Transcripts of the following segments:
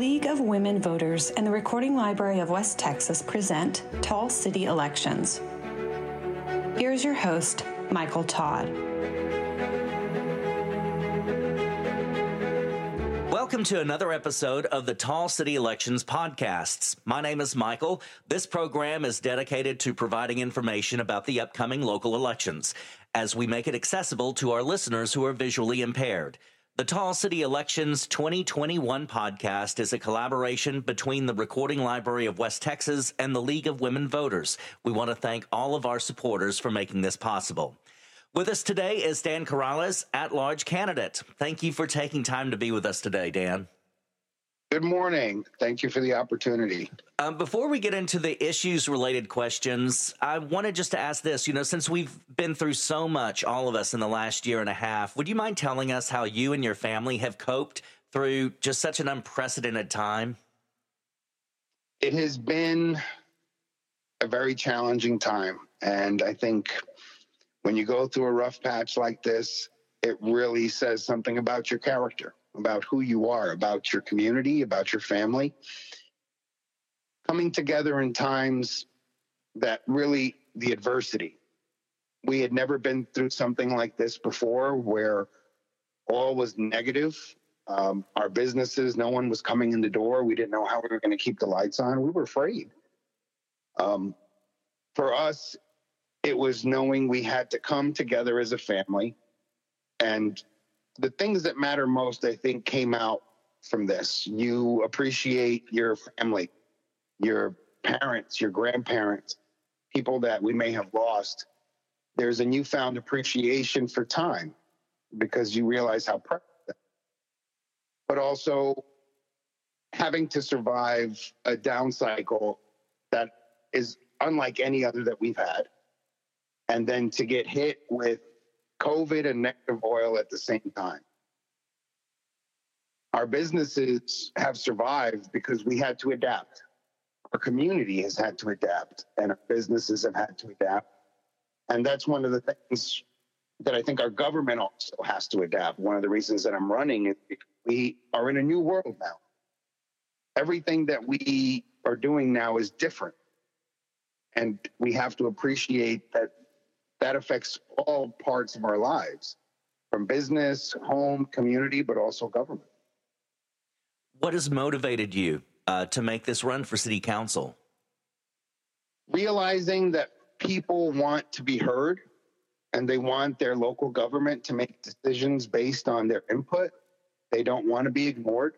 League of Women Voters and the Recording Library of West Texas present Tall City Elections. Here's your host, Michael Todd. Welcome to another episode of the Tall City Elections podcasts. My name is Michael. This program is dedicated to providing information about the upcoming local elections as we make it accessible to our listeners who are visually impaired. The Tall City Elections 2021 podcast is a collaboration between the Recording Library of West Texas and the League of Women Voters. We want to thank all of our supporters for making this possible. With us today is Dan Corrales, at large candidate. Thank you for taking time to be with us today, Dan. Good morning. Thank you for the opportunity. Um, before we get into the issues related questions, I wanted just to ask this. You know, since we've been through so much, all of us in the last year and a half, would you mind telling us how you and your family have coped through just such an unprecedented time? It has been a very challenging time. And I think when you go through a rough patch like this, it really says something about your character about who you are, about your community, about your family. Coming together in times that really the adversity. We had never been through something like this before where all was negative. Um, our businesses, no one was coming in the door. We didn't know how we were going to keep the lights on. We were afraid. Um, for us, it was knowing we had to come together as a family and the things that matter most, I think, came out from this. You appreciate your family, your parents, your grandparents, people that we may have lost. There's a newfound appreciation for time because you realize how precious. But also having to survive a down cycle that is unlike any other that we've had. And then to get hit with COVID and negative oil at the same time. Our businesses have survived because we had to adapt. Our community has had to adapt, and our businesses have had to adapt. And that's one of the things that I think our government also has to adapt. One of the reasons that I'm running is we are in a new world now. Everything that we are doing now is different. And we have to appreciate that that affects all parts of our lives from business, home, community, but also government. What has motivated you uh, to make this run for city council? Realizing that people want to be heard and they want their local government to make decisions based on their input. They don't want to be ignored.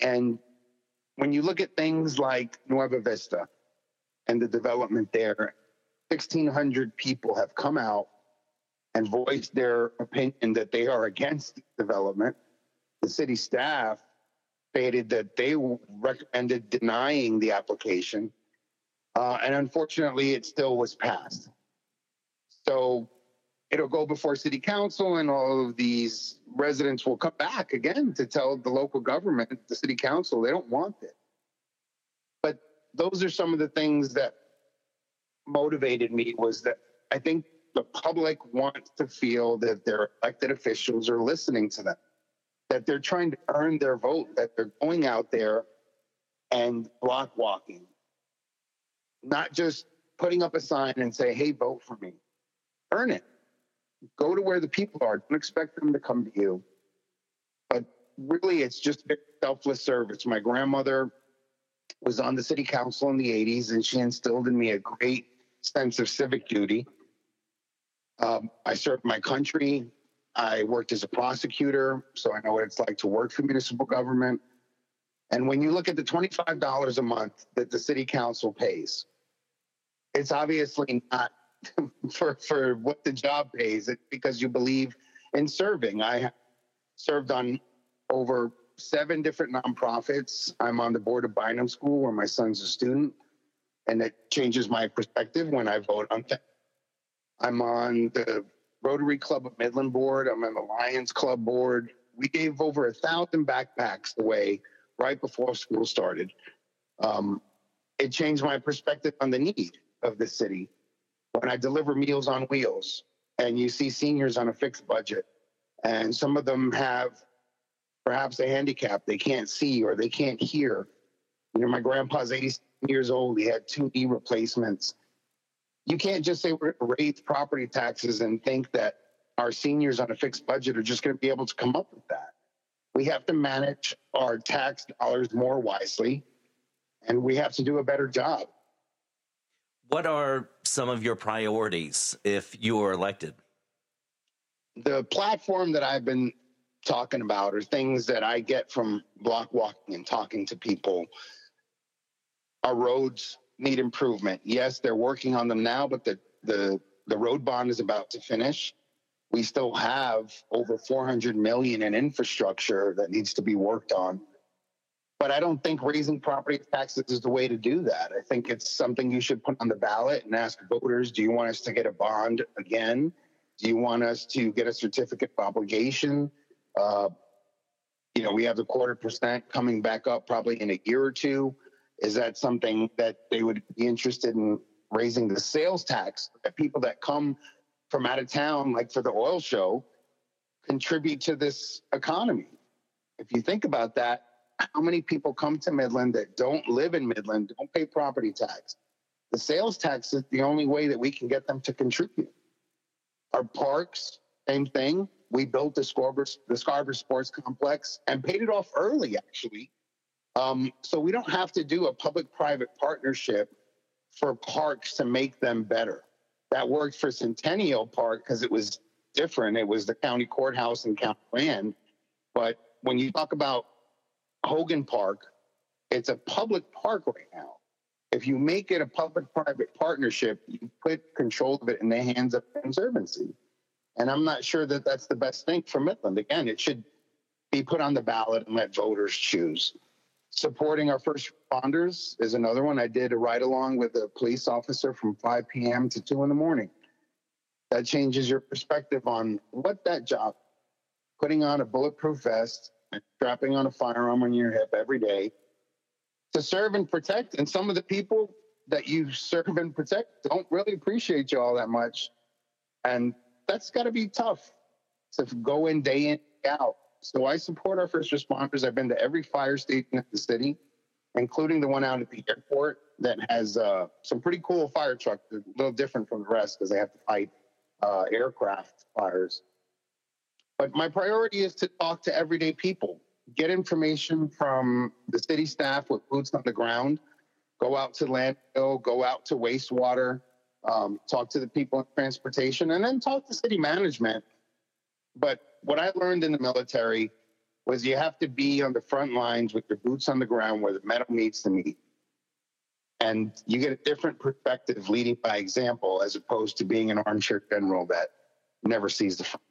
And when you look at things like Nueva Vista and the development there 1,600 people have come out and voiced their opinion that they are against development. The city staff stated that they recommended denying the application. Uh, and unfortunately, it still was passed. So it'll go before city council, and all of these residents will come back again to tell the local government, the city council, they don't want it. But those are some of the things that motivated me was that I think the public wants to feel that their elected officials are listening to them, that they're trying to earn their vote, that they're going out there and block walking, not just putting up a sign and say, hey, vote for me. Earn it. Go to where the people are. Don't expect them to come to you. But really, it's just selfless service. My grandmother was on the city council in the 80s, and she instilled in me a great sense of civic duty. Um, I served my country. I worked as a prosecutor, so I know what it's like to work for municipal government. And when you look at the $25 a month that the city council pays, it's obviously not for, for what the job pays, it's because you believe in serving. I served on over seven different nonprofits. I'm on the board of Bynum School, where my son's a student and it changes my perspective when I vote on things. I'm on the Rotary Club of Midland board. I'm on the Lions Club board. We gave over a thousand backpacks away right before school started. Um, it changed my perspective on the need of the city. When I deliver Meals on Wheels, and you see seniors on a fixed budget, and some of them have perhaps a handicap, they can't see or they can't hear. You know, my grandpa's 80 years old. He had two knee replacements. You can't just say we're going to raise property taxes and think that our seniors on a fixed budget are just going to be able to come up with that. We have to manage our tax dollars more wisely, and we have to do a better job. What are some of your priorities if you are elected? The platform that I've been talking about are things that I get from block walking and talking to people. Our roads need improvement. Yes, they're working on them now, but the the the road bond is about to finish. We still have over 400 million in infrastructure that needs to be worked on. But I don't think raising property taxes is the way to do that. I think it's something you should put on the ballot and ask voters, do you want us to get a bond again? Do you want us to get a certificate of obligation? Uh, you know, we have the quarter percent coming back up probably in a year or two. Is that something that they would be interested in raising the sales tax that people that come from out of town, like for the oil show, contribute to this economy? If you think about that, how many people come to Midland that don't live in Midland, don't pay property tax? The sales tax is the only way that we can get them to contribute. Our parks, same thing. We built the Scharbauer, the Scharbauer Sports Complex and paid it off early, actually. Um, so we don't have to do a public-private partnership for parks to make them better. That worked for Centennial Park because it was different. It was the county courthouse and county land. But when you talk about Hogan Park, it's a public park right now. If you make it a public private partnership, you put control of it in the hands of Conservancy. And I'm not sure that that's the best thing for Midland. Again, it should be put on the ballot and let voters choose. Supporting our first responders is another one. I did a ride along with a police officer from 5 p.m. to 2 in the morning. That changes your perspective on what that job, putting on a bulletproof vest and strapping on a firearm on your hip every day to serve and protect. And some of the people that you serve and protect don't really appreciate you all that much. And that's got to be tough to go in day in, day out. So I support our first responders. I've been to every fire station in the city, including the one out at the airport that has uh, some pretty cool fire trucks. They're a little different from the rest because they have to fight uh, aircraft fires. But my priority is to talk to everyday people, get information from the city staff with boots on the ground, go out to landfill, go out to wastewater, um, talk to the people in transportation, and then talk to city management. But what I learned in the military was you have to be on the front lines with your boots on the ground where the metal meets the meat. And you get a different perspective leading by example as opposed to being an armchair general that never sees the front.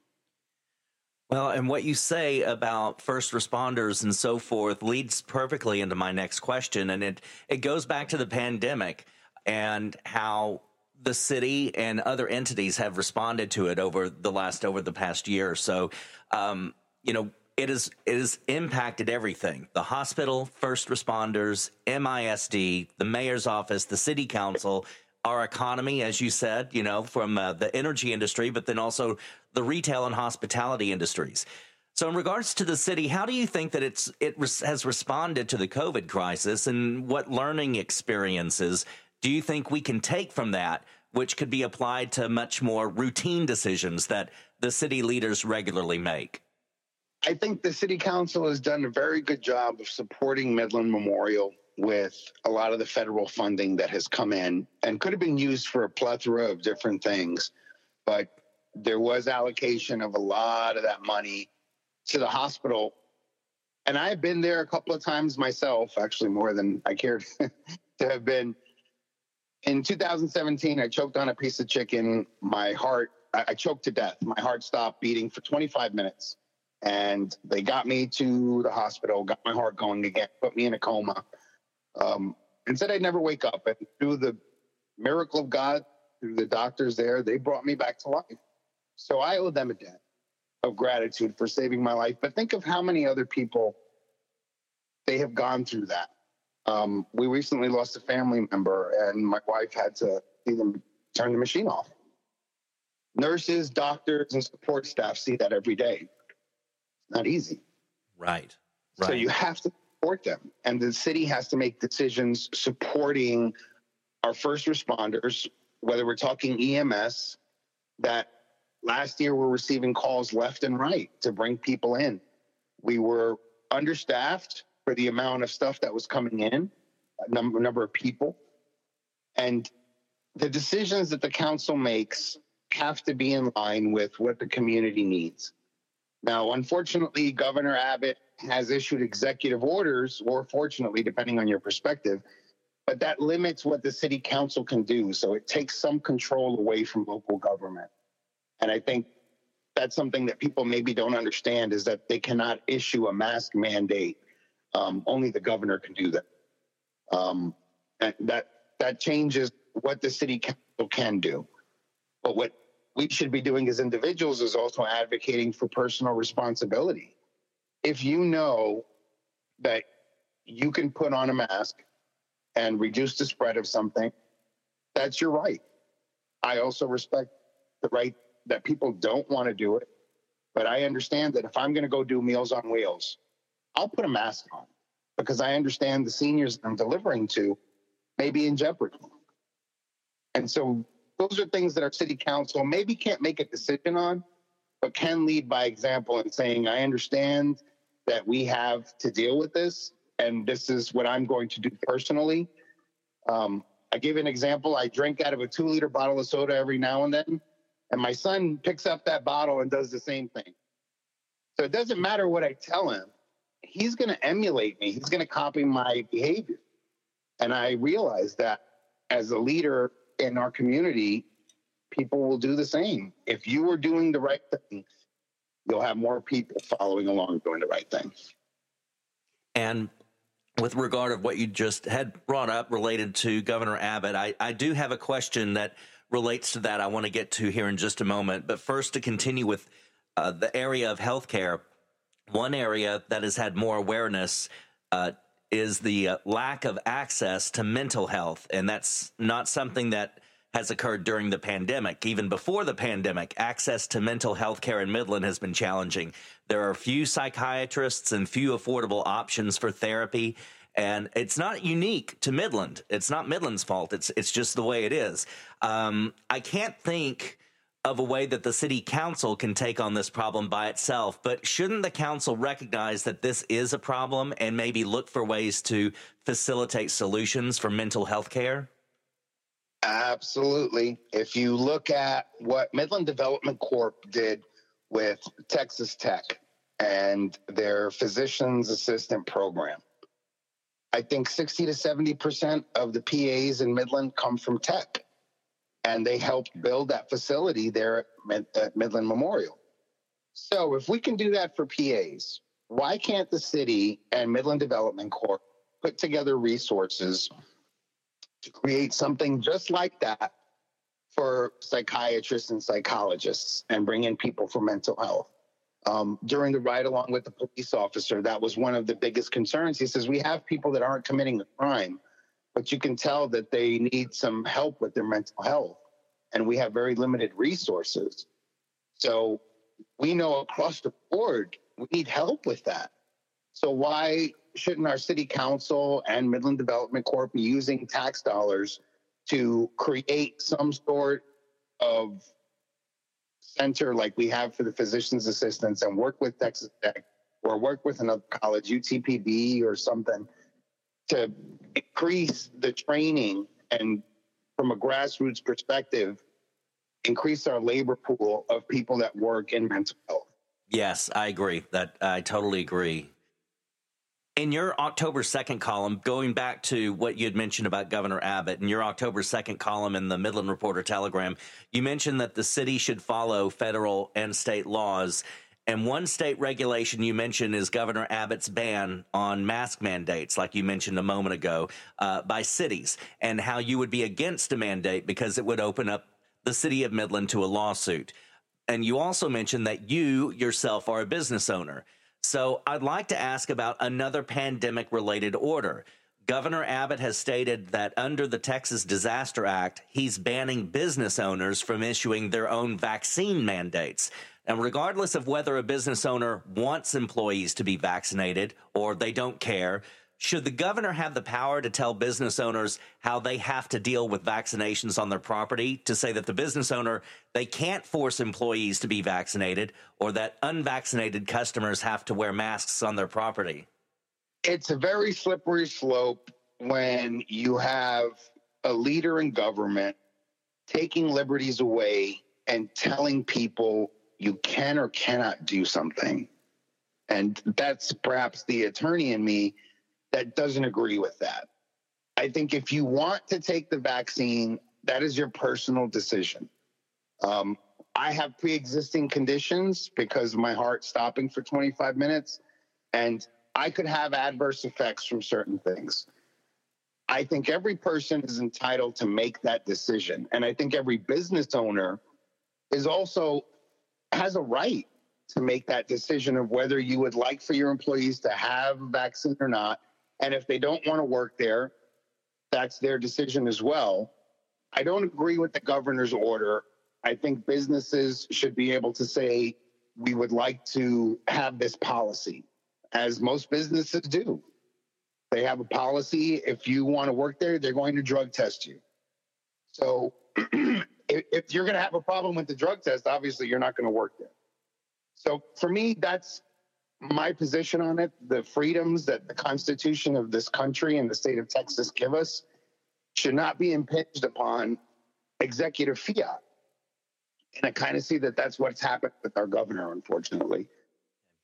Well, and what you say about first responders and so forth leads perfectly into my next question. And it, it goes back to the pandemic and how the city and other entities have responded to it over the last over the past year. So, um, you know, it is it has impacted everything: the hospital, first responders, MISD, the mayor's office, the city council, our economy, as you said, you know, from uh, the energy industry, but then also the retail and hospitality industries. So, in regards to the city, how do you think that it's it res- has responded to the COVID crisis, and what learning experiences do you think we can take from that, which could be applied to much more routine decisions that the city leaders regularly make? I think the city council has done a very good job of supporting Midland Memorial with a lot of the federal funding that has come in and could have been used for a plethora of different things. But there was allocation of a lot of that money to the hospital. And I've been there a couple of times myself, actually more than I cared to have been in 2017, I choked on a piece of chicken. My heart, I, choked to death. My heart stopped beating for 25 minutes. And they got me to the hospital, got my heart going again, put me in a coma, um, and said I'd never wake up. And through the miracle of God, through the doctors there, they brought me back to life. So I owe them a debt of gratitude for saving my life. But think of how many other people they have gone through that. Um, we recently lost a family member, and my wife had to see them turn the machine off. Nurses, doctors, and support staff see that every day. It's not easy. Right. Right. So you have to support them. And the city has to make decisions supporting our first responders, whether we're talking EMS, that last year we're receiving calls left and right to bring people in. We were understaffed for the amount of stuff that was coming in, number number of people. And the decisions that the council makes have to be in line with what the community needs. Now, unfortunately, Governor Abbott has issued executive orders, or fortunately, depending on your perspective, but that limits what the city council can do. So it takes some control away from local government. And I think that's something that people maybe don't understand is that they cannot issue a mask mandate. Um, only the governor can do that. Um, and that that changes what the city council can do. But what we should be doing as individuals is also advocating for personal responsibility. If you know that you can put on a mask and reduce the spread of something, that's your right. I also respect the right that people don't want to do it. But I understand that if I'm going to go do Meals on Wheels, I'll put a mask on because I understand the seniors I'm delivering to may be in jeopardy. And so those are things that our city council maybe can't make a decision on, but can lead by example in saying, I understand that we have to deal with this, and this is what I'm going to do personally. Um, I give an example. I drink out of a two liter bottle of soda every now and then. And my son picks up that bottle and does the same thing. So it doesn't matter what I tell him, he's going to emulate me, he's going to copy my behavior. And I realize that as a leader in our community, people will do the same. If you are doing the right thing, you'll have more people following along doing the right thing. And with regard of what you just had brought up related to Governor Abbott, I, I do have a question that relates to that I want to get to here in just a moment. But first, to continue with uh, the area of healthcare, one area that has had more awareness uh, is the uh, lack of access to mental health. And that's not something that has occurred during the pandemic. Even before the pandemic, access to mental health care in Midland has been challenging. There are few psychiatrists and few affordable options for therapy. And it's not unique to Midland. It's not Midland's fault. It's it's just the way it is. Um, I can't think of a way that the city council can take on this problem by itself. But shouldn't the council recognize that this is a problem and maybe look for ways to facilitate solutions for mental health care? Absolutely. If you look at what Midland Development Corp did with Texas Tech and their physician's assistant program, I think 60 to 70% of the PAs in Midland come from tech. And they helped build that facility there at Midland Memorial. So if we can do that for PAs, why can't the city and Midland Development Corp put together resources to create something just like that for psychiatrists and psychologists and bring in people for mental health? um, during the ride along with the police officer, that was one of the biggest concerns. He says, We have people that aren't committing a crime, but you can tell that they need some help with their mental health. And we have very limited resources. So we know across the board, we need help with that. So why shouldn't our city council and Midland Development Corp be using tax dollars to create some sort of center like we have for the physician's assistants and work with Texas Tech or work with another college, UTPB or something, to increase the training and from a grassroots perspective, increase our labor pool of people that work in mental health. Yes, I agree. That I totally agree in your October 2nd column, going back to what you had mentioned about Governor Abbott, in your October 2nd column in the Midland Reporter Telegram, you mentioned that the city should follow federal and state laws. And one state regulation you mentioned is Governor Abbott's ban on mask mandates, like you mentioned a moment ago, uh, by cities, and how you would be against a mandate because it would open up the city of Midland to a lawsuit. And you also mentioned that you yourself are a business owner. So I'd like to ask about another pandemic related order. Governor Abbott has stated that under the Texas Disaster Act, he's banning business owners from issuing their own vaccine mandates. And regardless of whether a business owner wants employees to be vaccinated or they don't care, should the governor have the power to tell business owners how they have to deal with vaccinations on their property to say that the business owner they can't force employees to be vaccinated or that unvaccinated customers have to wear masks on their property? It's a very slippery slope when you have a leader in government taking liberties away and telling people you can or cannot do something. And that's perhaps the attorney in me that doesn't agree with that. I think if you want to take the vaccine, that is your personal decision. Um, I have pre existing conditions because of my heart stopping for 25 minutes, and I could have adverse effects from certain things. I think every person is entitled to make that decision. And I think every business owner is also has a right to make that decision of whether you would like for your employees to have a vaccine or not. And if they don't want to work there, that's their decision as well. I don't agree with the governor's order. I think businesses should be able to say, we would like to have this policy, as most businesses do. They have a policy. If you want to work there, they're going to drug test you. So if, if you're going to have a problem with the drug test, obviously you're not going to work there. So for me, that's my position on it. The freedoms that the Constitution of this country and the state of Texas give us should not be impinged upon executive fiat. And I kind of see that that's what's happened with our governor, unfortunately.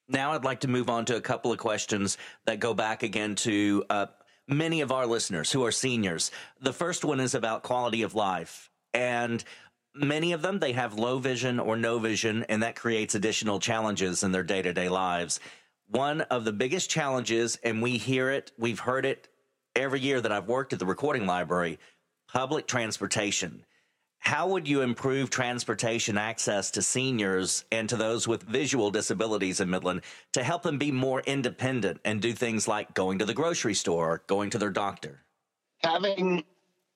Now, I'd like to move on to a couple of questions that go back again to uh, many of our listeners who are seniors. The first one is about quality of life. And many of them, they have low vision or no vision, and that creates additional challenges in their day to day lives. One of the biggest challenges, and we hear it, we've heard it every year that I've worked at the recording library public transportation how would you improve transportation access to seniors and to those with visual disabilities in Midland to help them be more independent and do things like going to the grocery store, going to their doctor? Having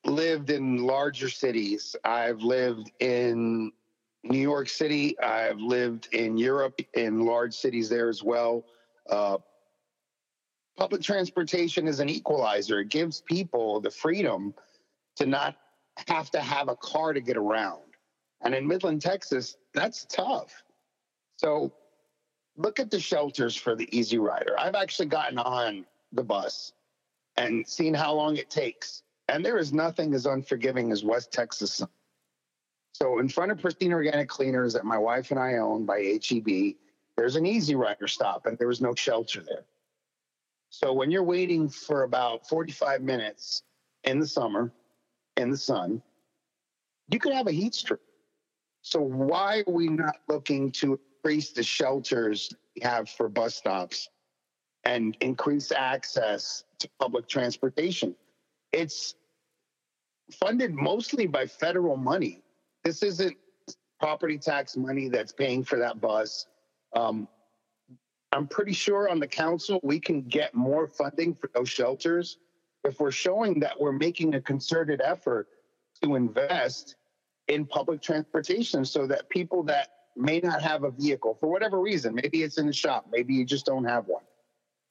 lived in larger cities, I've lived in New York City, I've lived in Europe in large cities there as well. Uh, public transportation is an equalizer, it gives people the freedom to not have to have a car to get around. And in Midland, Texas, that's tough. So look at the shelters for the EZ-Rider. I've actually gotten on the bus and seen how long it takes. And there is nothing as unforgiving as West Texas. sun. So in front of Pristine Organic Cleaners that my wife and I own by HEB, there's an EZ-Rider stop and there was no shelter there. So when you're waiting for about 45 minutes in the summer in the sun, you could have a heat stroke. So why are we not looking to increase the shelters we have for bus stops and increase access to public transportation? It's funded mostly by federal money. This isn't property tax money that's paying for that bus. Um, I'm pretty sure on the council we can get more funding for those shelters if we're showing that we're making a concerted effort to invest in public transportation so that people that may not have a vehicle for whatever reason, maybe it's in the shop, maybe you just don't have one,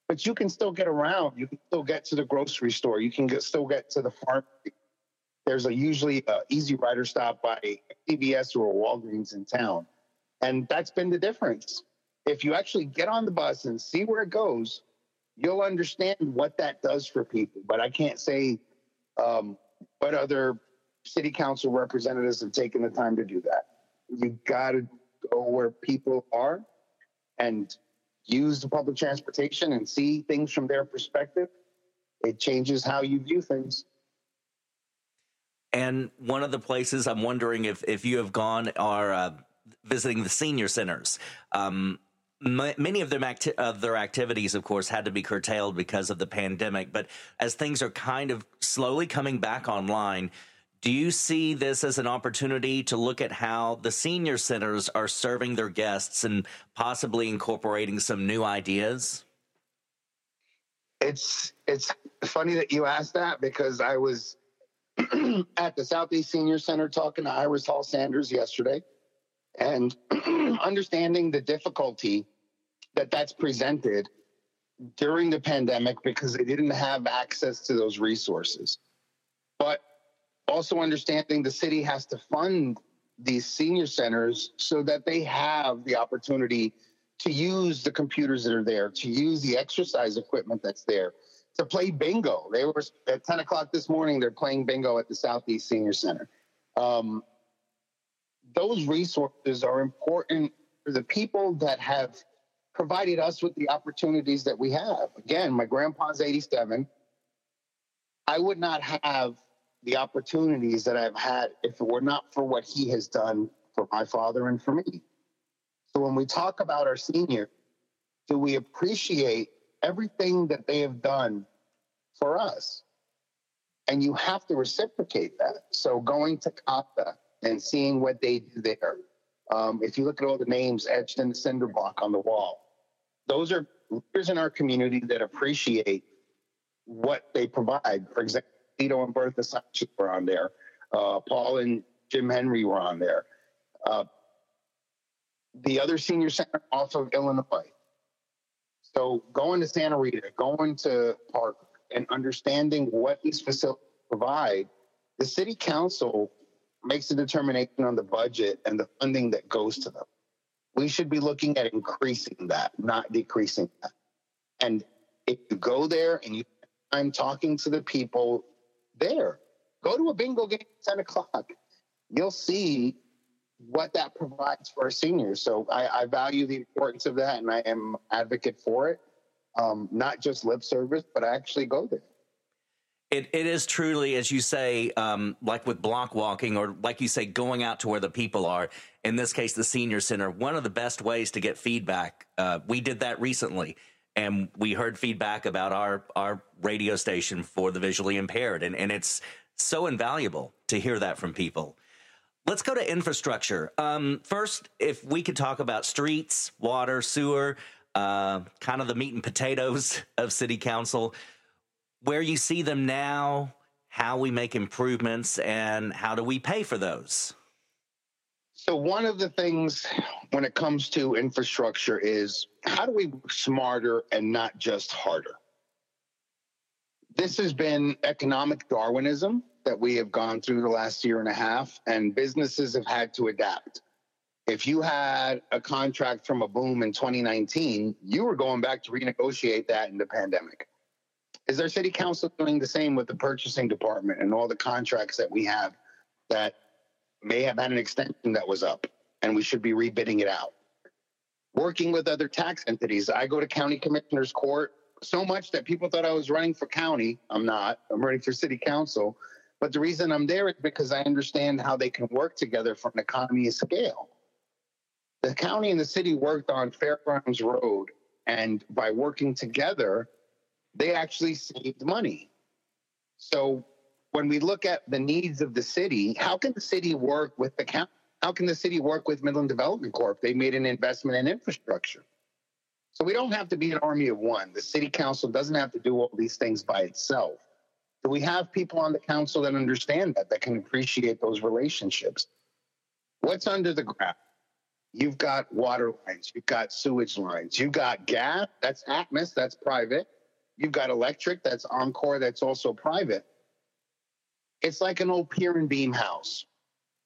but you can still get around. You can still get to the grocery store. You can get, still get to the pharmacy. There's a usually a EZ-Rider stop by CVS or Walgreens in town. And that's been the difference. If you actually get on the bus and see where it goes, you'll understand what that does for people. But I can't say um, what other city council representatives have taken the time to do that. You got to go where people are and use the public transportation and see things from their perspective. It changes how you view things. And one of the places I'm wondering if if you have gone are uh, visiting the senior centers. Um, many of acti- of their activities, of course, had to be curtailed because of the pandemic. But as things are kind of slowly coming back online, do you see this as an opportunity to look at how the senior centers are serving their guests and possibly incorporating some new ideas? It's it's funny that you asked that because I was at the Southeast Senior Center talking to Iris Hall Sanders yesterday and understanding the difficulty that that's presented during the pandemic because they didn't have access to those resources. But also understanding the city has to fund these senior centers so that they have the opportunity to use the computers that are there, to use the exercise equipment that's there, to play bingo. They were at 10 o'clock this morning, they're playing bingo at the Southeast Senior Center. Um, those resources are important for the people that have provided us with the opportunities that we have. Again, my grandpa's 87. I would not have the opportunities that I've had if it were not for what he has done for my father and for me. So when we talk about our seniors, do we appreciate everything that they have done for us? And you have to reciprocate that. So going to CASA and seeing what they do there. Um, if you look at all the names etched in the cinder block on the wall, those are leaders in our community that appreciate what they provide. For example, Tito and Bertha Sanchez were on there. Uh, Paul and Jim Henry were on there. Uh, the other senior center off of Illinois. So going to Santa Rita, going to Park, and understanding what these facilities provide, the city council makes a determination on the budget and the funding that goes to them. We should be looking at increasing that, not decreasing that. And if you go there and you I'm talking to the people there, go to a bingo game at 10 o'clock. You'll see what that provides for our seniors. So I, I value the importance of that and I am advocate for it. Um, not just lip service, but I actually go there. It, it is truly, as you say, um, like with block walking, or like you say, going out to where the people are. In this case, the senior center. One of the best ways to get feedback. Uh, we did that recently, and we heard feedback about our our radio station for the visually impaired, and and it's so invaluable to hear that from people. Let's go to infrastructure. Um, first, if we could talk about streets, water, sewer, uh, kind of the meat and potatoes of city council where you see them now, how we make improvements, and how do we pay for those? So, one of the things when it comes to infrastructure is how do we work smarter and not just harder? This has been economic Darwinism that we have gone through the last year and a half, and businesses have had to adapt. If you had a contract from a boom in 2019, you were going back to renegotiate that in the pandemic. Is our city council doing the same with the purchasing department and all the contracts that we have that may have had an extension that was up and we should be rebidding it out? Working with other tax entities. I go to county commissioner's court so much that people thought I was running for county. I'm not. I'm running for city council. But the reason I'm there is because I understand how they can work together for an economy of scale. The county and the city worked on Fairgrounds Road, and by working together, they actually saved money. So when we look at the needs of the city, how can the city work with the county? How can the city work with Midland Development Corp? They made an investment in infrastructure. So we don't have to be an army of one. The city council doesn't have to do all these things by itself. So we have people on the council that understand that, that can appreciate those relationships. What's under the ground? You've got water lines, you've got sewage lines, you've got gas, that's Atmos, that's private. You've got electric, that's Oncor, that's also private. It's like an old pier and beam house.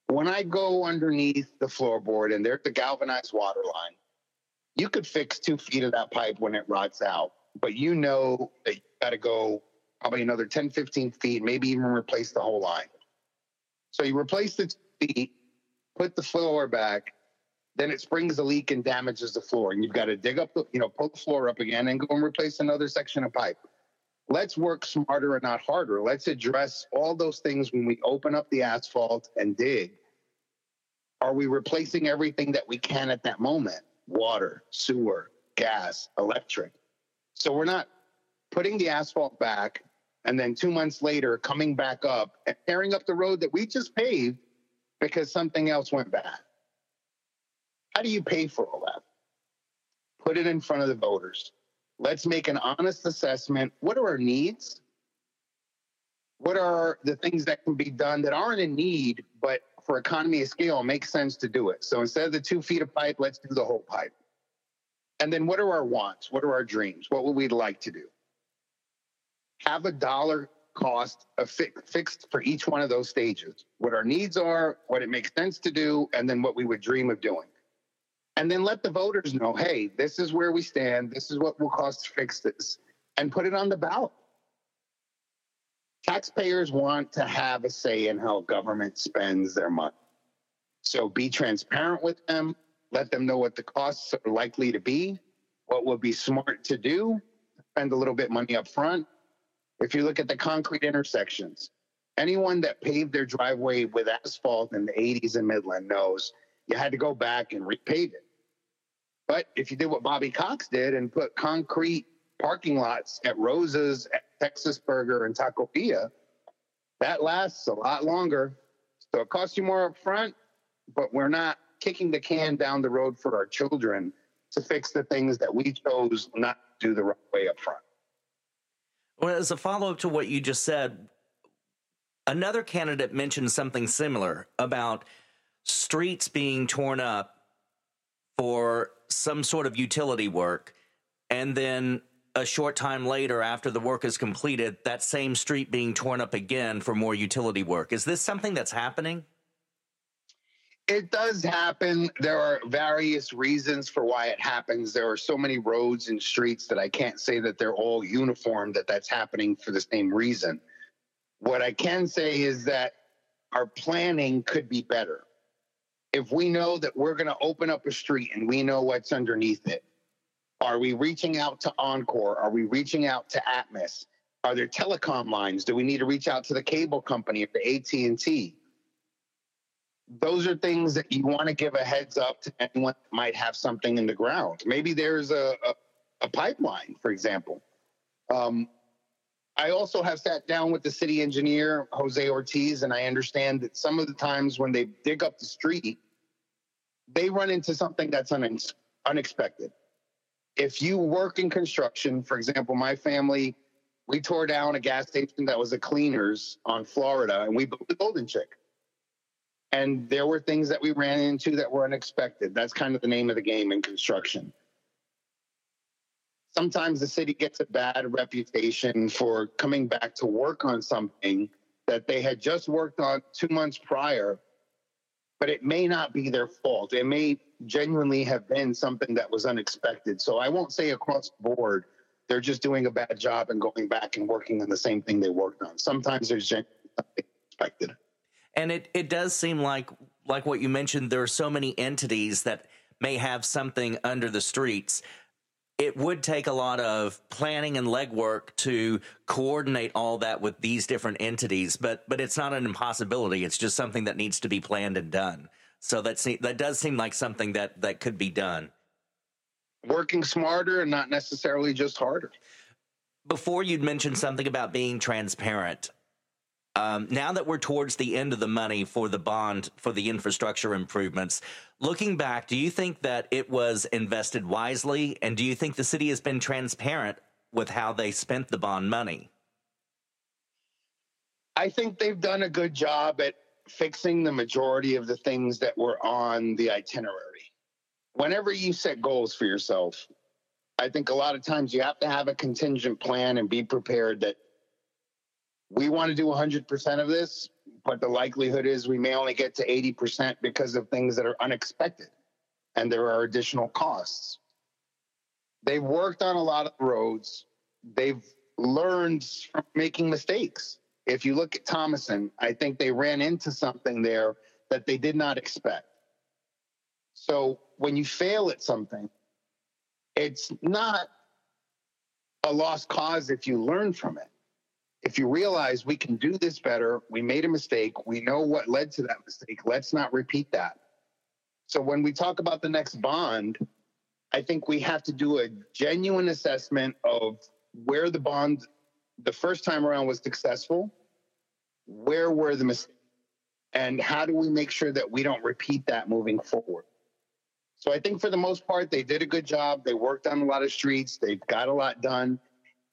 When I go underneath the floorboard and there's the galvanized water line, you could fix two feet of that pipe when it rots out, but you know that you got to go probably another 10, 15 feet, maybe even replace the whole line. So you replace the feet, put the floor back, then it springs a leak and damages the floor. And you've got to dig up the, you know, pull the floor up again and go and replace another section of pipe. Let's work smarter and not harder. Let's address all those things when we open up the asphalt and dig. Are we replacing everything that we can at that moment? Water, sewer, gas, electric. So we're not putting the asphalt back and then two months later coming back up and tearing up the road that we just paved because something else went bad. How do you pay for all that? Put it in front of the voters. Let's make an honest assessment. What are our needs? What are the things that can be done that aren't a need, but for economy of scale, makes sense to do it. So instead of the two feet of pipe, let's do the whole pipe. And then what are our wants? What are our dreams? What would we like to do? Have a dollar cost fi- fixed for each one of those stages. What our needs are, what it makes sense to do, and then what we would dream of doing. And then let the voters know, hey, this is where we stand. This is what will cost to fix this, and put it on the ballot. Taxpayers want to have a say in how government spends their money. So be transparent with them. Let them know what the costs are likely to be, what would be smart to do, spend a little bit money up front. If you look at the concrete intersections, anyone that paved their driveway with asphalt in the 80s in Midland knows you had to go back and repave it. But if you did what Bobby Cox did and put concrete parking lots at Rosa's, at Texas Burger, and Taco Villa, that lasts a lot longer. So it costs you more up front, but we're not kicking the can down the road for our children to fix the things that we chose not to do the right way up front. Well, as a follow up to what you just said, another candidate mentioned something similar about streets being torn up for some sort of utility work, and then a short time later, after the work is completed, that same street being torn up again for more utility work. Is this something that's happening? It does happen. There are various reasons for why it happens. There are so many roads and streets that I can't say that they're all uniform, that that's happening for the same reason. What I can say is that our planning could be better. If we know that we're going to open up a street and we know what's underneath it, are we reaching out to Oncor? Are we reaching out to Atmos? Are there telecom lines? Do we need to reach out to the cable company or the AT&T? those are things that you want to give a heads up to anyone that might have something in the ground. Maybe there's a, a, a pipeline, for example. Um, I also have sat down with the city engineer, Jose Ortiz, and I understand that some of the times when they dig up the street, they run into something that's un- unexpected. If you work in construction, for example, my family, we tore down a gas station that was a cleaners on Florida and we built the Golden Chick and there were things that we ran into that were unexpected. That's kind of the name of the game in construction. Sometimes the city gets a bad reputation for coming back to work on something that they had just worked on two months prior, but it may not be their fault. It may genuinely have been something that was unexpected. So I won't say across the board they're just doing a bad job and going back and working on the same thing they worked on. Sometimes there's genuinely expected. And it, it does seem like like what you mentioned, there are so many entities that may have something under the streets. It would take a lot of planning and legwork to coordinate all that with these different entities, but but it's not an impossibility. It's just something that needs to be planned and done. So that that does seem like something that that could be done. Working smarter and not necessarily just harder. Before you'd mentioned something about being transparent. Um, now that we're towards the end of the money for the bond for the infrastructure improvements, looking back, do you think that it was invested wisely? And do you think the city has been transparent with how they spent the bond money? I think they've done a good job at fixing the majority of the things that were on the itinerary. Whenever you set goals for yourself, I think a lot of times you have to have a contingent plan and be prepared that we want to do 100% of this, but the likelihood is we may only get to 80% because of things that are unexpected and there are additional costs. They've worked on a lot of roads. They've learned from making mistakes. If you look at Thomason, I think they ran into something there that they did not expect. So when you fail at something, it's not a lost cause if you learn from it if you realize we can do this better, we made a mistake, we know what led to that mistake, let's not repeat that. So when we talk about the next bond, I think we have to do a genuine assessment of where the bond the first time around was successful, where were the mistakes, and how do we make sure that we don't repeat that moving forward. So I think for the most part, they did a good job. They worked on a lot of streets. They've got a lot done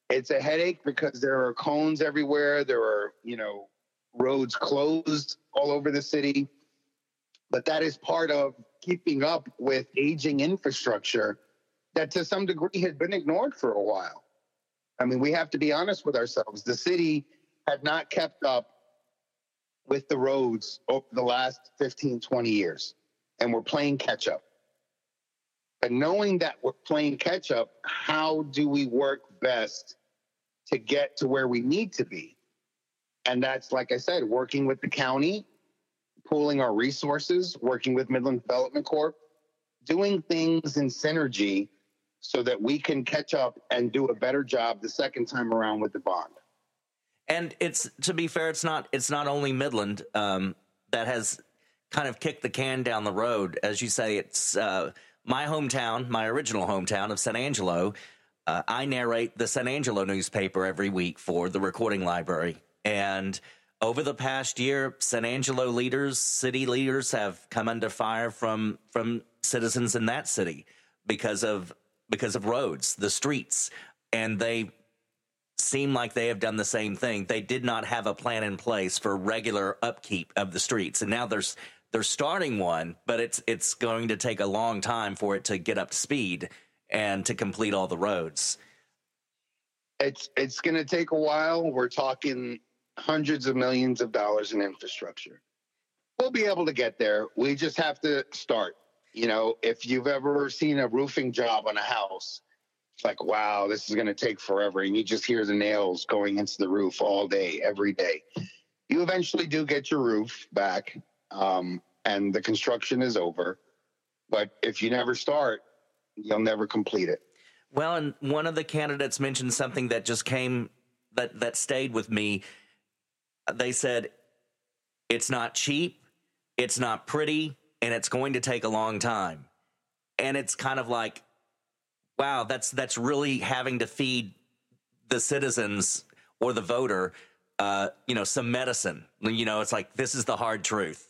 it's a headache because there are cones everywhere. There are, you know, roads closed all over the city. but that is part of keeping up with aging infrastructure that to some degree had been ignored for a while. I mean, we have to be honest with ourselves. The city had not kept up with the roads over the last 15, 20 years, and we're playing catch up. But knowing that we're playing catch up, how do we work best to get to where we need to be? And that's, like I said, working with the county, pooling our resources, working with Midland Development Corp, doing things in synergy so that we can catch up and do a better job the second time around with the bond. And it's to be fair, it's not it's not only Midland um, that has kind of kicked the can down the road. As you say, it's uh, my hometown, my original hometown of San Angelo. Uh, I narrate the San Angelo newspaper every week for the recording library, and over the past year, San Angelo leaders, city leaders, have come under fire from from citizens in that city because of because of roads, the streets, and they seem like they have done the same thing. They did not have a plan in place for regular upkeep of the streets, and now there's they're starting one, but it's it's going to take a long time for it to get up to speed and to complete all the roads. It's it's going to take a while. We're talking hundreds of millions of dollars in infrastructure. We'll be able to get there. We just have to start. You know, if you've ever seen a roofing job on a house, it's like, wow, this is going to take forever. And you just hear the nails going into the roof all day, every day. You eventually do get your roof back um, and the construction is over. But if you never start, you'll never complete it. Well, and one of the candidates mentioned something that just came that that stayed with me. They said it's not cheap, it's not pretty, and it's going to take a long time. And it's kind of like wow, that's that's really having to feed the citizens or the voter, uh, you know, some medicine. You know, it's like this is the hard truth.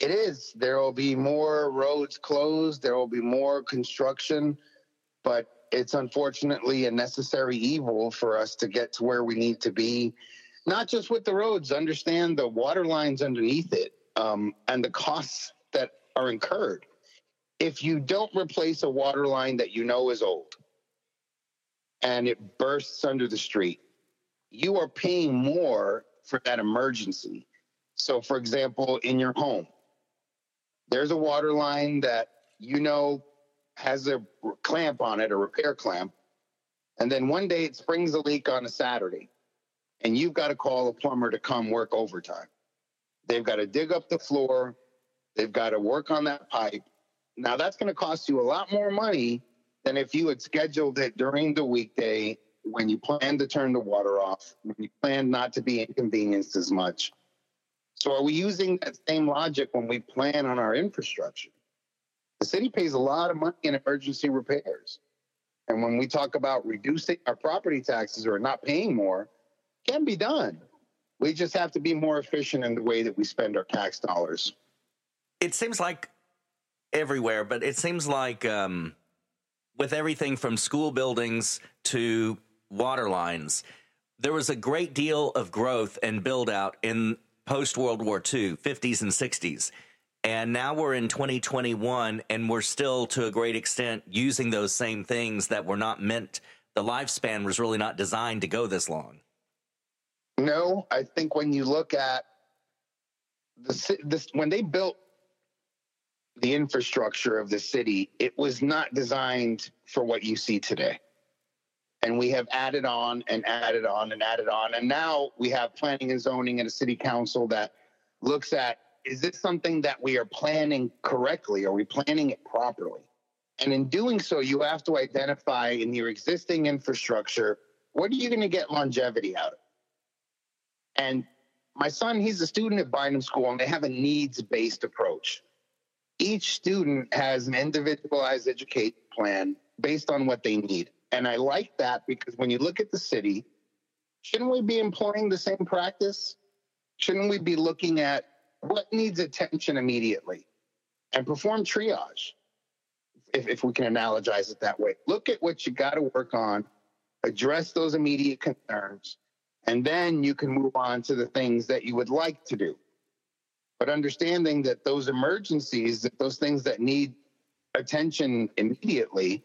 It is. There will be more roads closed. There will be more construction, but it's unfortunately a necessary evil for us to get to where we need to be. Not just with the roads. Understand the water lines underneath it um, and the costs that are incurred if you don't replace a water line that you know is old and it bursts under the street, you are paying more for that emergency. So, for example, in your home, there's a water line that you know has a clamp on it, a repair clamp, and then one day it springs a leak on a Saturday, and you've got to call a plumber to come work overtime. They've got to dig up the floor, they've got to work on that pipe, now that's going to cost you a lot more money than if you had scheduled it during the weekday when you plan to turn the water off, when you plan not to be inconvenienced as much. So are we using that same logic when we plan on our infrastructure? The city pays a lot of money in emergency repairs. And when we talk about reducing our property taxes or not paying more, can be done. We just have to be more efficient in the way that we spend our tax dollars. It seems like everywhere, but it seems like um, with everything from school buildings to water lines, there was a great deal of growth and build out in post World War II, 50s and 60s. And now we're in 2021 and we're still to a great extent using those same things that were not meant, the lifespan was really not designed to go this long. No, I think when you look at the, this, when they built the infrastructure of the city, it was not designed for what you see today. And we have added on and added on and added on. And now we have planning and zoning and a city council that looks at is this something that we are planning correctly? Are we planning it properly? And in doing so, you have to identify in your existing infrastructure what are you going to get longevity out of? And my son, he's a student at Bynum School, and they have a needs based approach each student has an individualized education plan based on what they need. And I like that because when you look at the city, shouldn't we be employing the same practice? Shouldn't we be looking at what needs attention immediately and perform triage, if, if we can analogize it that way? Look at what you got to work on, address those immediate concerns, and then you can move on to the things that you would like to do. but understanding that those emergencies, that those things that need attention immediately,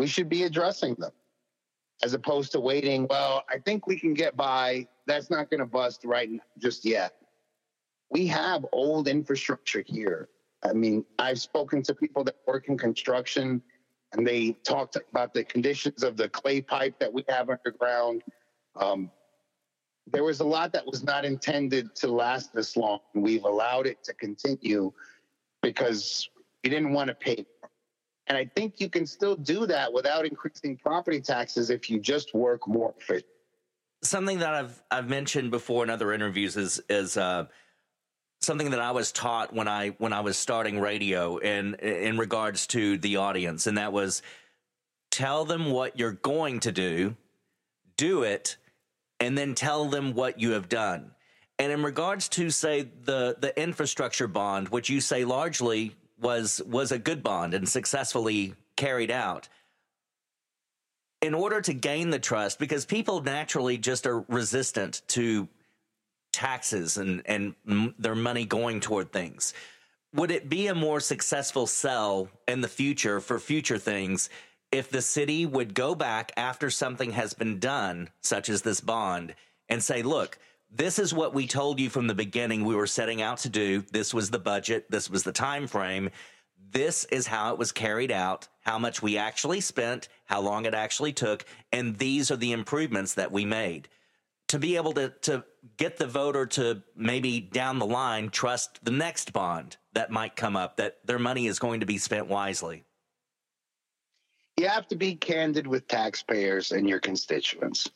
we should be addressing them as opposed to waiting. Well, I think we can get by. That's not going to bust right just yet. We have old infrastructure here. I mean, I've spoken to people that work in construction and they talked about the conditions of the clay pipe that we have underground. Um, there was a lot that was not intended to last this long. We've allowed it to continue because we didn't want to pay. And I think you can still do that without increasing property taxes if you just work more. Something that I've I've mentioned before in other interviews is is uh, something that I was taught when I when I was starting radio in in regards to the audience, and that was tell them what you're going to do, do it, and then tell them what you have done. And in regards to say the the infrastructure bond, which you say largely was was a good bond and successfully carried out. In order to gain the trust, because people naturally just are resistant to taxes and and their money going toward things, would it be a more successful sell in the future for future things if the city would go back after something has been done, such as this bond, and say, look, this is what we told you from the beginning we were setting out to do. This was the budget, this was the time frame. This is how it was carried out, how much we actually spent, how long it actually took, and these are the improvements that we made. To be able to, to get the voter to maybe down the line trust the next bond that might come up, that their money is going to be spent wisely you have to be candid with taxpayers and your constituents.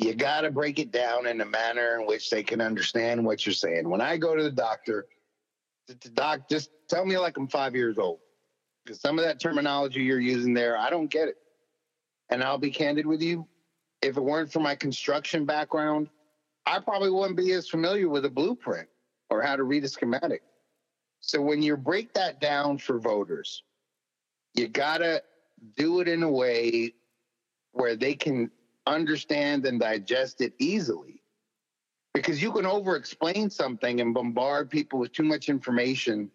You got to break it down in a manner in which they can understand what you're saying. When I go to the doctor, the doc just tell me like I'm five years old because some of that terminology you're using there, I don't get it. And I'll be candid with you. If it weren't for my construction background, I probably wouldn't be as familiar with a blueprint or how to read a schematic. So when you break that down for voters, you got to do it in a way where they can understand and digest it easily. Because you can over explain something and bombard people with too much information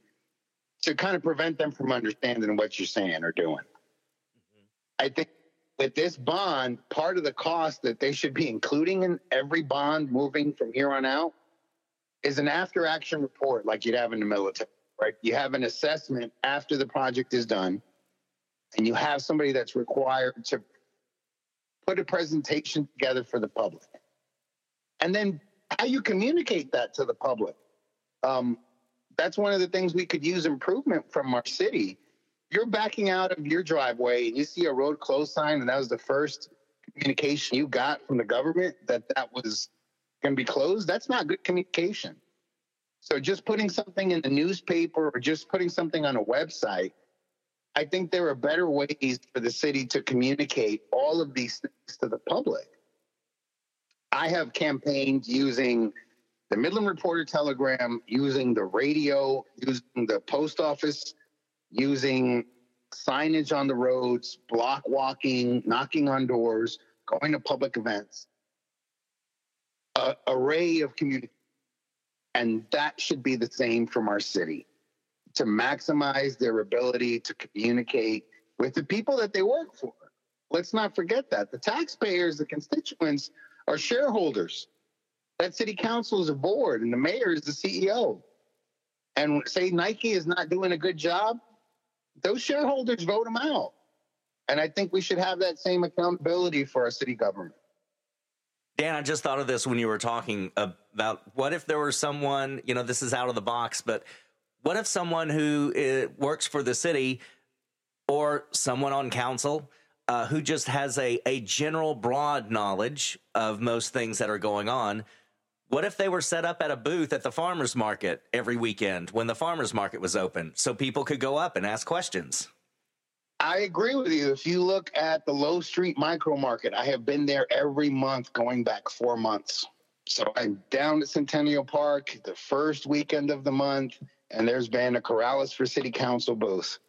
to kind of prevent them from understanding what you're saying or doing. Mm-hmm. I think with this bond, part of the cost that they should be including in every bond moving from here on out is an after action report like you'd have in the military, right? You have an assessment after the project is done and you have somebody that's required to put a presentation together for the public. And then how you communicate that to the public. Um, that's one of the things we could use improvement from our city. You're backing out of your driveway and you see a road closed sign, and that was the first communication you got from the government that that was going to be closed. That's not good communication. So just putting something in the newspaper or just putting something on a website I think there are better ways for the city to communicate all of these things to the public. I have campaigned using the Midland Reporter Telegram, using the radio, using the post office, using signage on the roads, block walking, knocking on doors, going to public events. Array of communication. And that should be the same from our city to maximize their ability to communicate with the people that they work for. Let's not forget that. The taxpayers, the constituents, are shareholders. That city council is a board, and the mayor is the CEO. And say Nike is not doing a good job, those shareholders vote them out. And I think we should have that same accountability for our city government. Dan, I just thought of this when you were talking about what if there were someone, you know, this is out of the box, but what if someone who uh, works for the city or someone on council uh, who just has a, a general broad knowledge of most things that are going on, what if they were set up at a booth at the farmers market every weekend when the farmers market was open so people could go up and ask questions? I agree with you. If you look at the Low Street micro market, I have been there every month going back four months. So I'm down at Centennial Park the first weekend of the month and there's a Corrales for City Council booth.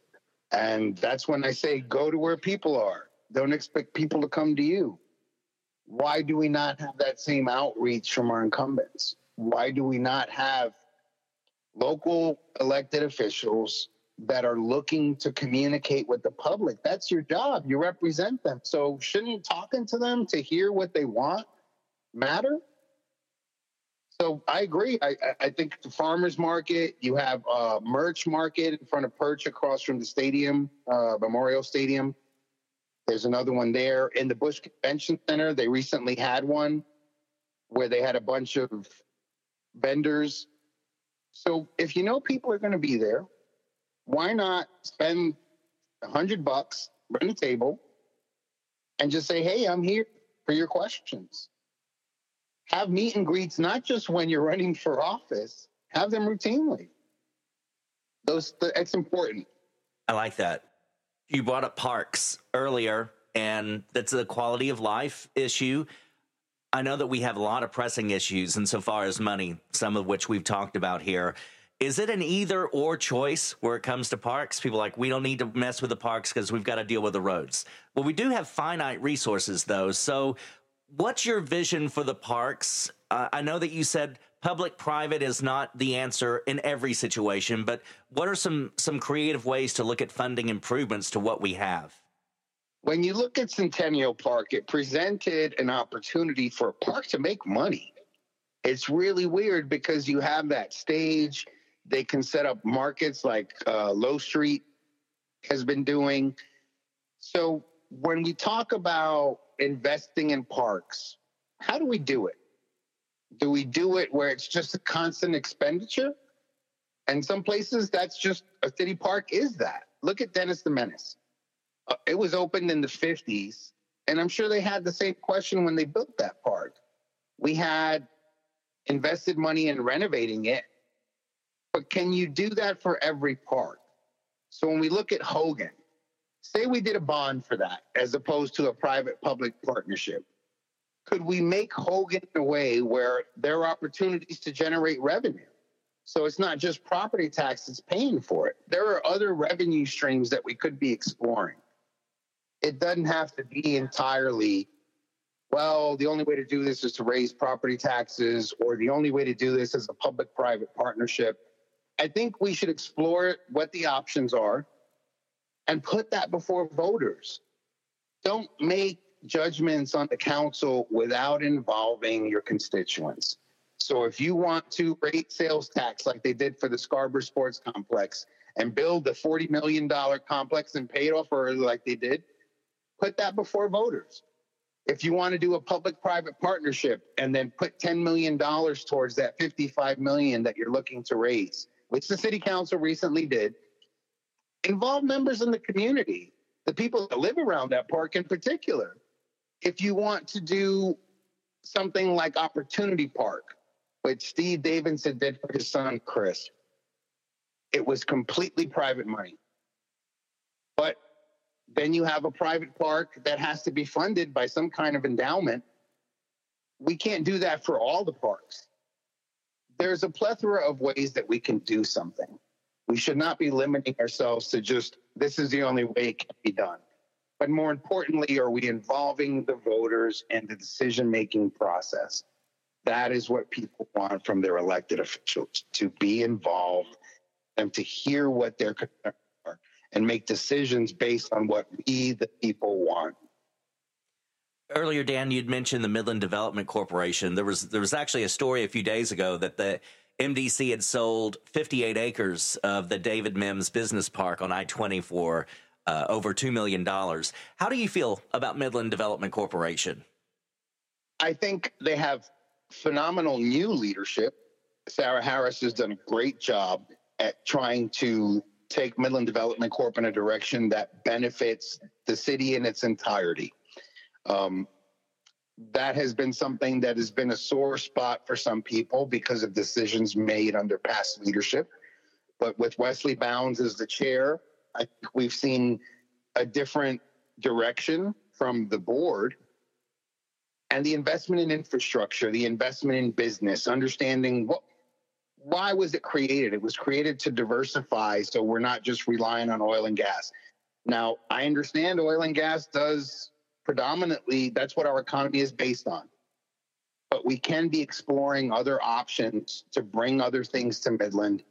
And that's when I say go to where people are. Don't expect people to come to you. Why do we not have that same outreach from our incumbents? Why do we not have local elected officials that are looking to communicate with the public. That's your job. You represent them. So shouldn't talking to them to hear what they want matter? So I agree. I, I think the farmers market, you have a merch market in front of Perch across from the stadium, uh, Memorial Stadium. There's another one there in the Bush Convention Center. They recently had one where they had a bunch of vendors. So if you know people are going to be there, why not spend a hundred bucks, rent a table, and just say, "Hey, I'm here for your questions." Have meet and greets not just when you're running for office. Have them routinely. Those that's important. I like that. You brought up parks earlier, and that's a quality of life issue. I know that we have a lot of pressing issues insofar as money, some of which we've talked about here. Is it an either or choice where it comes to parks? People like, we don't need to mess with the parks because we've got to deal with the roads. Well, we do have finite resources, though. So, what's your vision for the parks? Uh, I know that you said public private is not the answer in every situation, but what are some, some creative ways to look at funding improvements to what we have? When you look at Centennial Park, it presented an opportunity for a park to make money. It's really weird because you have that stage they can set up markets like uh, Low Street has been doing. So when we talk about investing in parks, how do we do it? Do we do it where it's just a constant expenditure? And some places that's just a city park is that. Look at Dennis the Menace. Uh, it was opened in the 50s, and I'm sure they had the same question when they built that park. We had invested money in renovating it but can you do that for every park? So when we look at Hogan, say we did a bond for that as opposed to a private public partnership. Could we make Hogan in a way where there are opportunities to generate revenue? So it's not just property taxes paying for it. There are other revenue streams that we could be exploring. It doesn't have to be entirely, well, the only way to do this is to raise property taxes, or the only way to do this is a public private partnership. I think we should explore what the options are and put that before voters. Don't make judgments on the council without involving your constituents. So if you want to rate sales tax like they did for the Scharbauer Sports Complex and build the $40 million complex and pay it off early like they did, put that before voters. If you want to do a public private partnership and then put $10 million towards that 55 million that you're looking to raise, which the city council recently did, involve members in the community, the people that live around that park in particular. If you want to do something like Opportunity Park, which Steve Davidson did for his son Chris, it was completely private money. But then you have a private park that has to be funded by some kind of endowment. We can't do that for all the parks there's a plethora of ways that we can do something. We should not be limiting ourselves to just this is the only way it can be done. But more importantly, are we involving the voters in the decision making process? That is what people want from their elected officials to be involved and to hear what their concerns are and make decisions based on what we, the people, want earlier, Dan, you'd mentioned the Midland Development Corporation. There was there was actually a story a few days ago that the MDC had sold 58 acres of the David Mims Business Park on I 20 for uh, over $2 million. How do you feel about Midland Development Corporation? I think they have phenomenal new leadership. Sarah Harris has done a great job at trying to take Midland Development Corp in a direction that benefits the city in its entirety. Um, that has been something that has been a sore spot for some people because of decisions made under past leadership. But with Wesley Bounds as the chair, I think we've seen a different direction from the board. And the investment in infrastructure, the investment in business, understanding what why was it created? It was created to diversify so we're not just relying on oil and gas. Now, I understand oil and gas does predominantly that's what our economy is based on. But we can be exploring other options to bring other things to Midland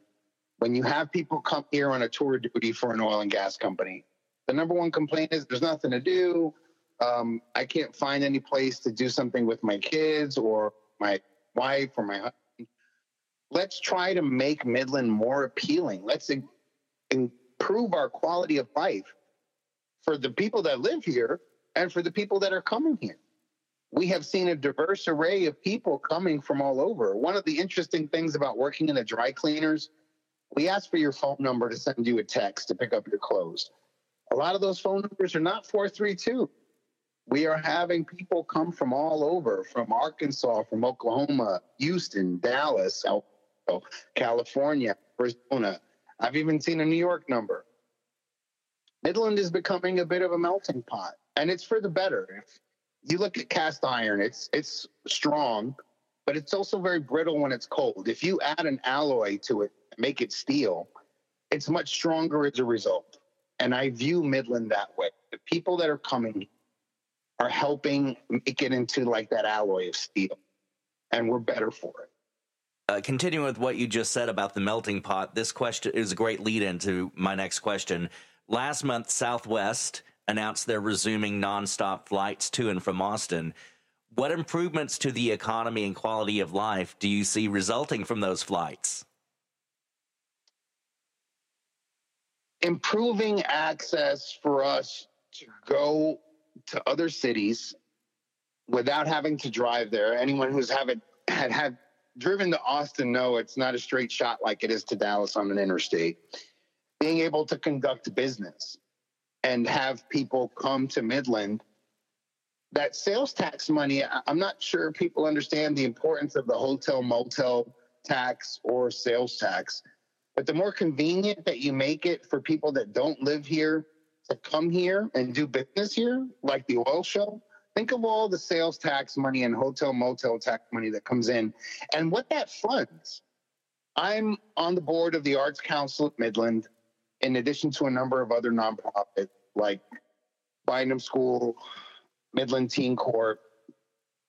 When you have people come here on a tour duty for an oil and gas company, the number one complaint is there's nothing to do. Um, I can't find any place to do something with my kids or my wife or my husband. Let's try to make Midland more appealing. Let's in- improve our quality of life for the people that live here and for the people that are coming here. We have seen a diverse array of people coming from all over. One of the interesting things about working in the dry cleaners, we ask for your phone number to send you a text to pick up your clothes. A lot of those phone numbers are not 432. We are having people come from all over, from Arkansas, from Oklahoma, Houston, Dallas, California, Arizona. I've even seen a New York number. Midland is becoming a bit of a melting pot, and it's for the better. If you look at cast iron, it's it's strong, but it's also very brittle when it's cold. If you add an alloy to it, make it steel, it's much stronger as a result. And I view Midland that way. The people that are coming are helping make it into like that alloy of steel, and we're better for it. Uh, continuing with what you just said about the melting pot, this question is a great lead into my next question. Last month, Southwest announced they're resuming nonstop flights to and from Austin. What improvements to the economy and quality of life do you see resulting from those flights? Improving access for us to go to other cities without having to drive there. Anyone who's have had had driven to Austin know it's not a straight shot like it is to Dallas on an interstate. Being able to conduct business and have people come to Midland. That sales tax money, I'm not sure people understand the importance of the hotel motel tax or sales tax. But the more convenient that you make it for people that don't live here to come here and do business here, like the oil show, think of all the sales tax money and hotel motel tax money that comes in and what that funds. I'm on the board of the Arts Council of Midland, in addition to a number of other nonprofits like Bynum School, Midland Teen Corp,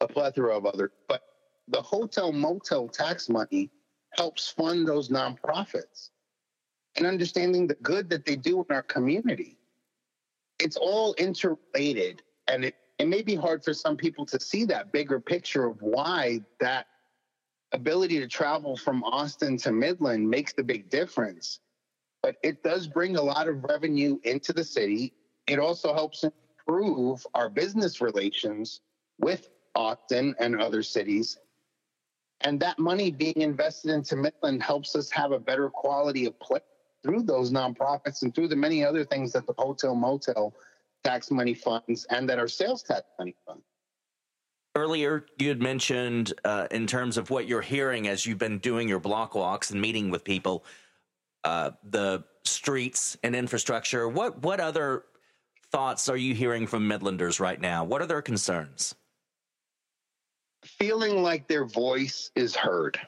a plethora of others. But the hotel motel tax money helps fund those nonprofits and understanding the good that they do in our community. It's all interrelated, and it, it may be hard for some people to see that bigger picture of why that ability to travel from Austin to Midland makes the big difference. But it does bring a lot of revenue into the city. It also helps improve our business relations with Austin and other cities and that money being invested into Midland helps us have a better quality of play through those nonprofits and through the many other things that the hotel motel tax money funds and that our sales tax money funds. Earlier, you had mentioned uh, in terms of what you're hearing as you've been doing your block walks and meeting with people, uh, the streets and infrastructure. What what other thoughts are you hearing from Midlanders right now? What are their concerns? feeling like their voice is heard.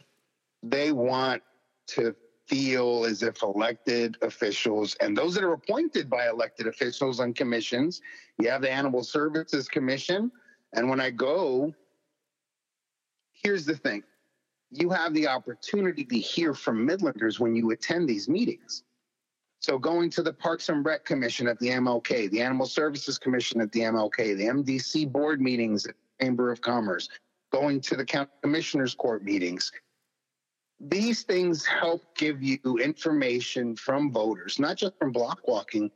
They want to feel as if elected officials and those that are appointed by elected officials on commissions, you have the Animal Services Commission. And when I go, here's the thing you have the opportunity to hear from Midlanders when you attend these meetings. So going to the Parks and Rec Commission at the MLK, the Animal Services Commission at the MLK, the MDC board meetings at the Chamber of Commerce, going to the county commissioners court meetings. These things help give you information from voters, not just from block walking,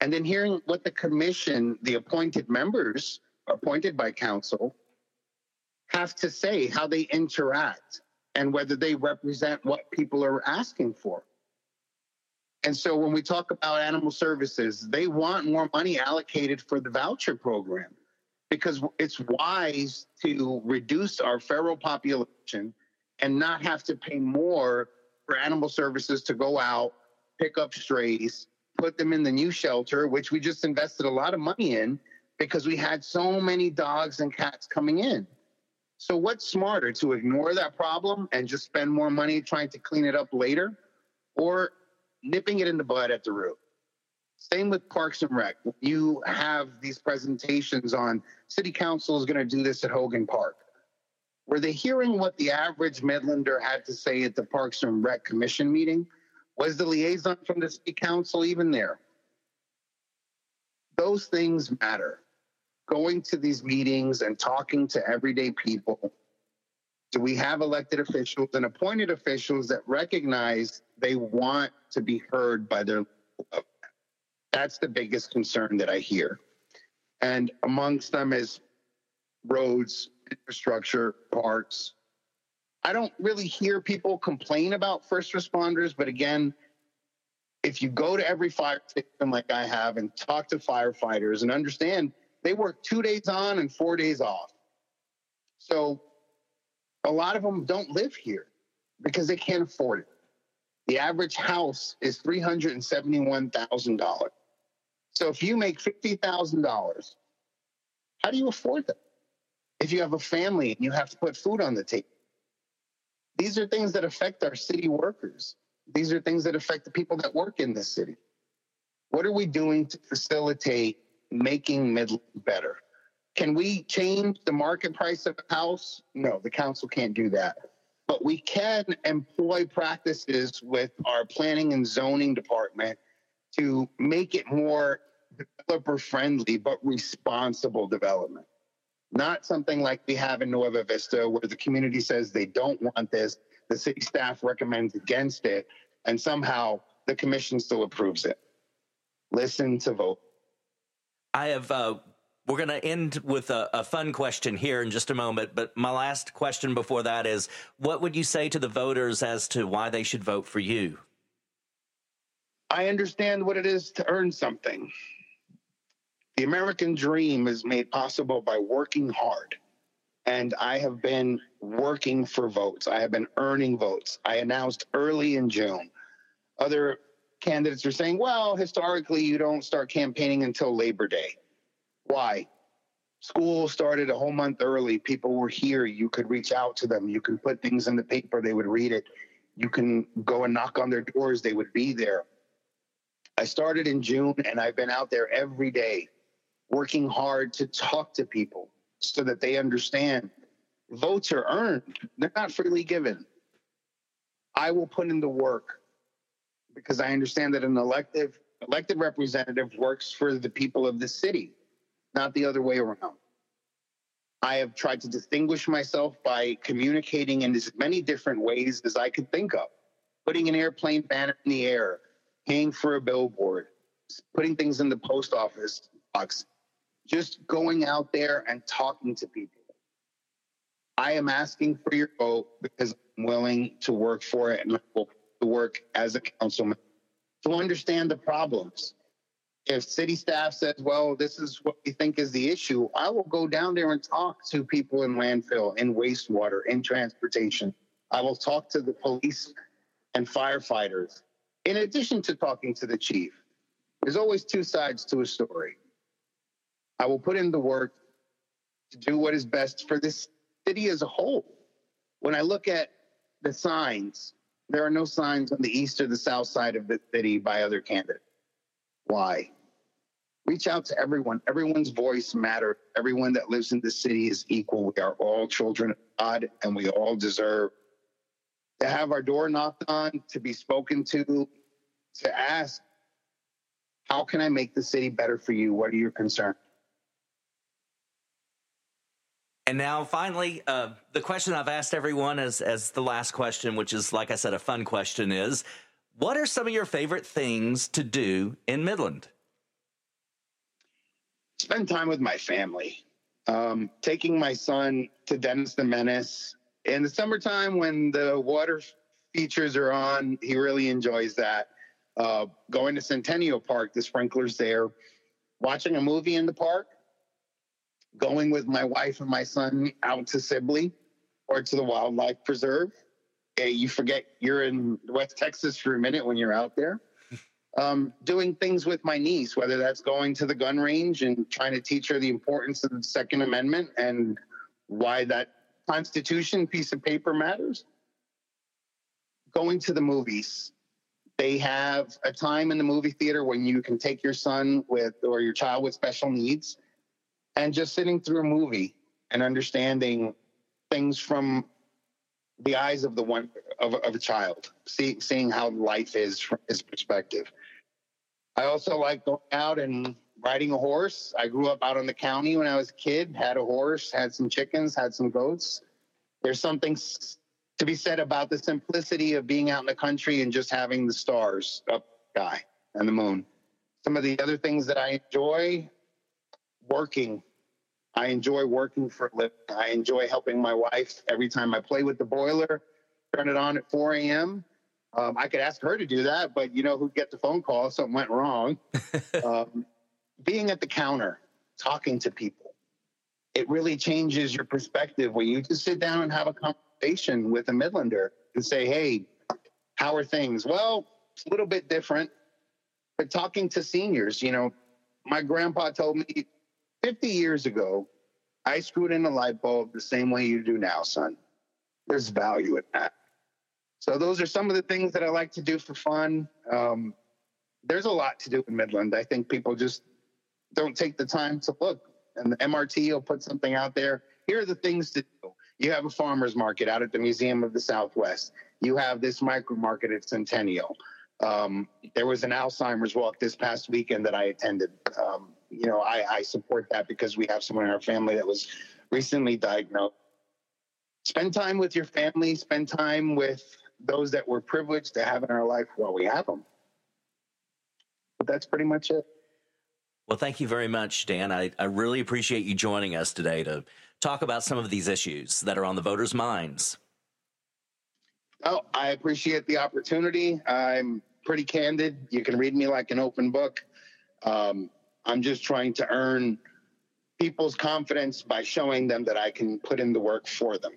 and then hearing what the commission, the appointed members appointed by council, have to say, how they interact, and whether they represent what people are asking for. And so when we talk about animal services, they want more money allocated for the voucher program because it's wise to reduce our feral population and not have to pay more for animal services to go out, pick up strays, put them in the new shelter, which we just invested a lot of money in because we had so many dogs and cats coming in. So, what's smarter to ignore that problem and just spend more money trying to clean it up later or nipping it in the bud at the root? Same with Parks and Rec. You have these presentations on City Council is going to do this at Hogan Park. Were they hearing what the average Midlander had to say at the Parks and Rec Commission meeting? Was the liaison from the city council even there? Those things matter. Going to these meetings and talking to everyday people. Do we have elected officials and appointed officials that recognize they want to be heard by their that's the biggest concern that I hear. And amongst them is roads, infrastructure, parks. I don't really hear people complain about first responders, but again, if you go to every fire station like I have and talk to firefighters and understand they work two days on and four days off. So a lot of them don't live here because they can't afford it. The average house is $371,000. So if you make $50,000, how do you afford that? If you have a family and you have to put food on the table, these are things that affect our city workers. These are things that affect the people that work in this city. What are we doing to facilitate making Midland better? Can we change the market price of a house? No, the council can't do that. But we can employ practices with our planning and zoning department to make it more developer friendly but responsible development. Not something like we have in Nueva Vista where the community says they don't want this, the city staff recommends against it, and somehow the commission still approves it. Listen to vote. I have uh, we're going to end with a, a, fun question here in just a moment. But my last question before that is what would you say to the voters as to why they should vote for you? I understand what it is to earn something. The American dream is made possible by working hard. And I have been working for votes. I have been earning votes. I announced early in June. Other candidates are saying, well, historically, you don't start campaigning until Labor Day. Why? School started a whole month early. People were here. You could reach out to them. You could put things in the paper. They would read it. You can go and knock on their doors. They would be there. I started in June and I've been out there every day working hard to talk to people so that they understand votes are earned, they're not freely given. I will put in the work because I understand that an elective elected representative works for the people of the city, not the other way around. I have tried to distinguish myself by communicating in as many different ways as I could think of. Putting an airplane banner in the air, paying for a billboard, putting things in the post office box, just going out there and talking to people. I am asking for your vote because I'm willing to work for it and I will work as a councilman to understand the problems. If city staff says, well, this is what we think is the issue, I will go down there and talk to people in landfill, in wastewater, in transportation. I will talk to the police and firefighters. In addition to talking to the chief, there's always two sides to a story. I will put in the work to do what is best for this city as a whole. When I look at the signs, there are no signs on the east or the south side of the city by other candidates. Why? Reach out to everyone. Everyone's voice matters. Everyone that lives in the city is equal. We are all children of God and we all deserve to have our door knocked on, to be spoken to, to ask, how can I make the city better for you? What are your concerns? And now, finally, uh, the question I've asked everyone as as the last question, which is, like I said, a fun question, is: What are some of your favorite things to do in Midland? Spend time with my family. Um, taking my son to Dennis the Menace in the summertime when the water features are on, he really enjoys that. Uh, going to Centennial Park, the sprinklers there, watching a movie in the park going with my wife and my son out to Sibley or to the wildlife preserve. you forget you're in West Texas for a minute when you're out there. Um, doing things with my niece, whether that's going to the gun range and trying to teach her the importance of the Second Amendment and why that Constitution piece of paper matters. Going to the movies. They have a time in the movie theater when you can take your son with or your child with special needs and just sitting through a movie and understanding things from the eyes of the one of, of a child, see, seeing how life is from his perspective. I also like going out and riding a horse. I grew up out in the county when I was a kid, had a horse, had some chickens, had some goats. There's something to be said about the simplicity of being out in the country and just having the stars up sky and the moon. Some of the other things that I enjoy working. I enjoy working for a living. I enjoy helping my wife every time I play with the boiler, turn it on at 4 a.m. Um, I could ask her to do that, but you know who'd get the phone call? if Something went wrong. um, being at the counter, talking to people, it really changes your perspective when you just sit down and have a conversation with a Midlander and say, hey, how are things? Well, it's a little bit different. But talking to seniors, you know, my grandpa told me 50 years ago, I screwed in a light bulb the same way you do now, son. There's value in that. So those are some of the things that I like to do for fun. Um, there's a lot to do in Midland. I think people just don't take the time to look. And the MRT will put something out there. Here are the things to do. You have a farmer's market out at the Museum of the Southwest. You have this micro market at Centennial. Um, there was an Alzheimer's walk this past weekend that I attended. Um, you know, I, I support that because we have someone in our family that was recently diagnosed. Spend time with your family, spend time with those that we're privileged to have in our life while we have them. But that's pretty much it. Well, thank you very much, Dan. I, I really appreciate you joining us today to talk about some of these issues that are on the voters' minds. Oh, I appreciate the opportunity. I'm pretty candid. You can read me like an open book. Um, I'm just trying to earn people's confidence by showing them that I can put in the work for them.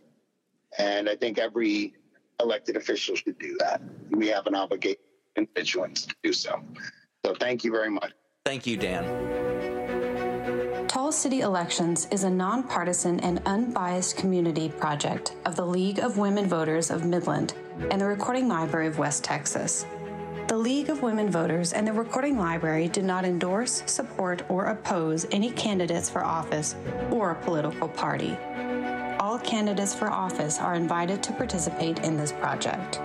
And I think every elected official should do that. We have an obligation constituents to do so. So thank you very much. Thank you, Dan. Tall City Elections is a nonpartisan and unbiased community project of the League of Women Voters of Midland and the Recording Library of West Texas. The League of Women Voters and the Recording Library do not endorse, support, or oppose any candidates for office or a political party. All candidates for office are invited to participate in this project.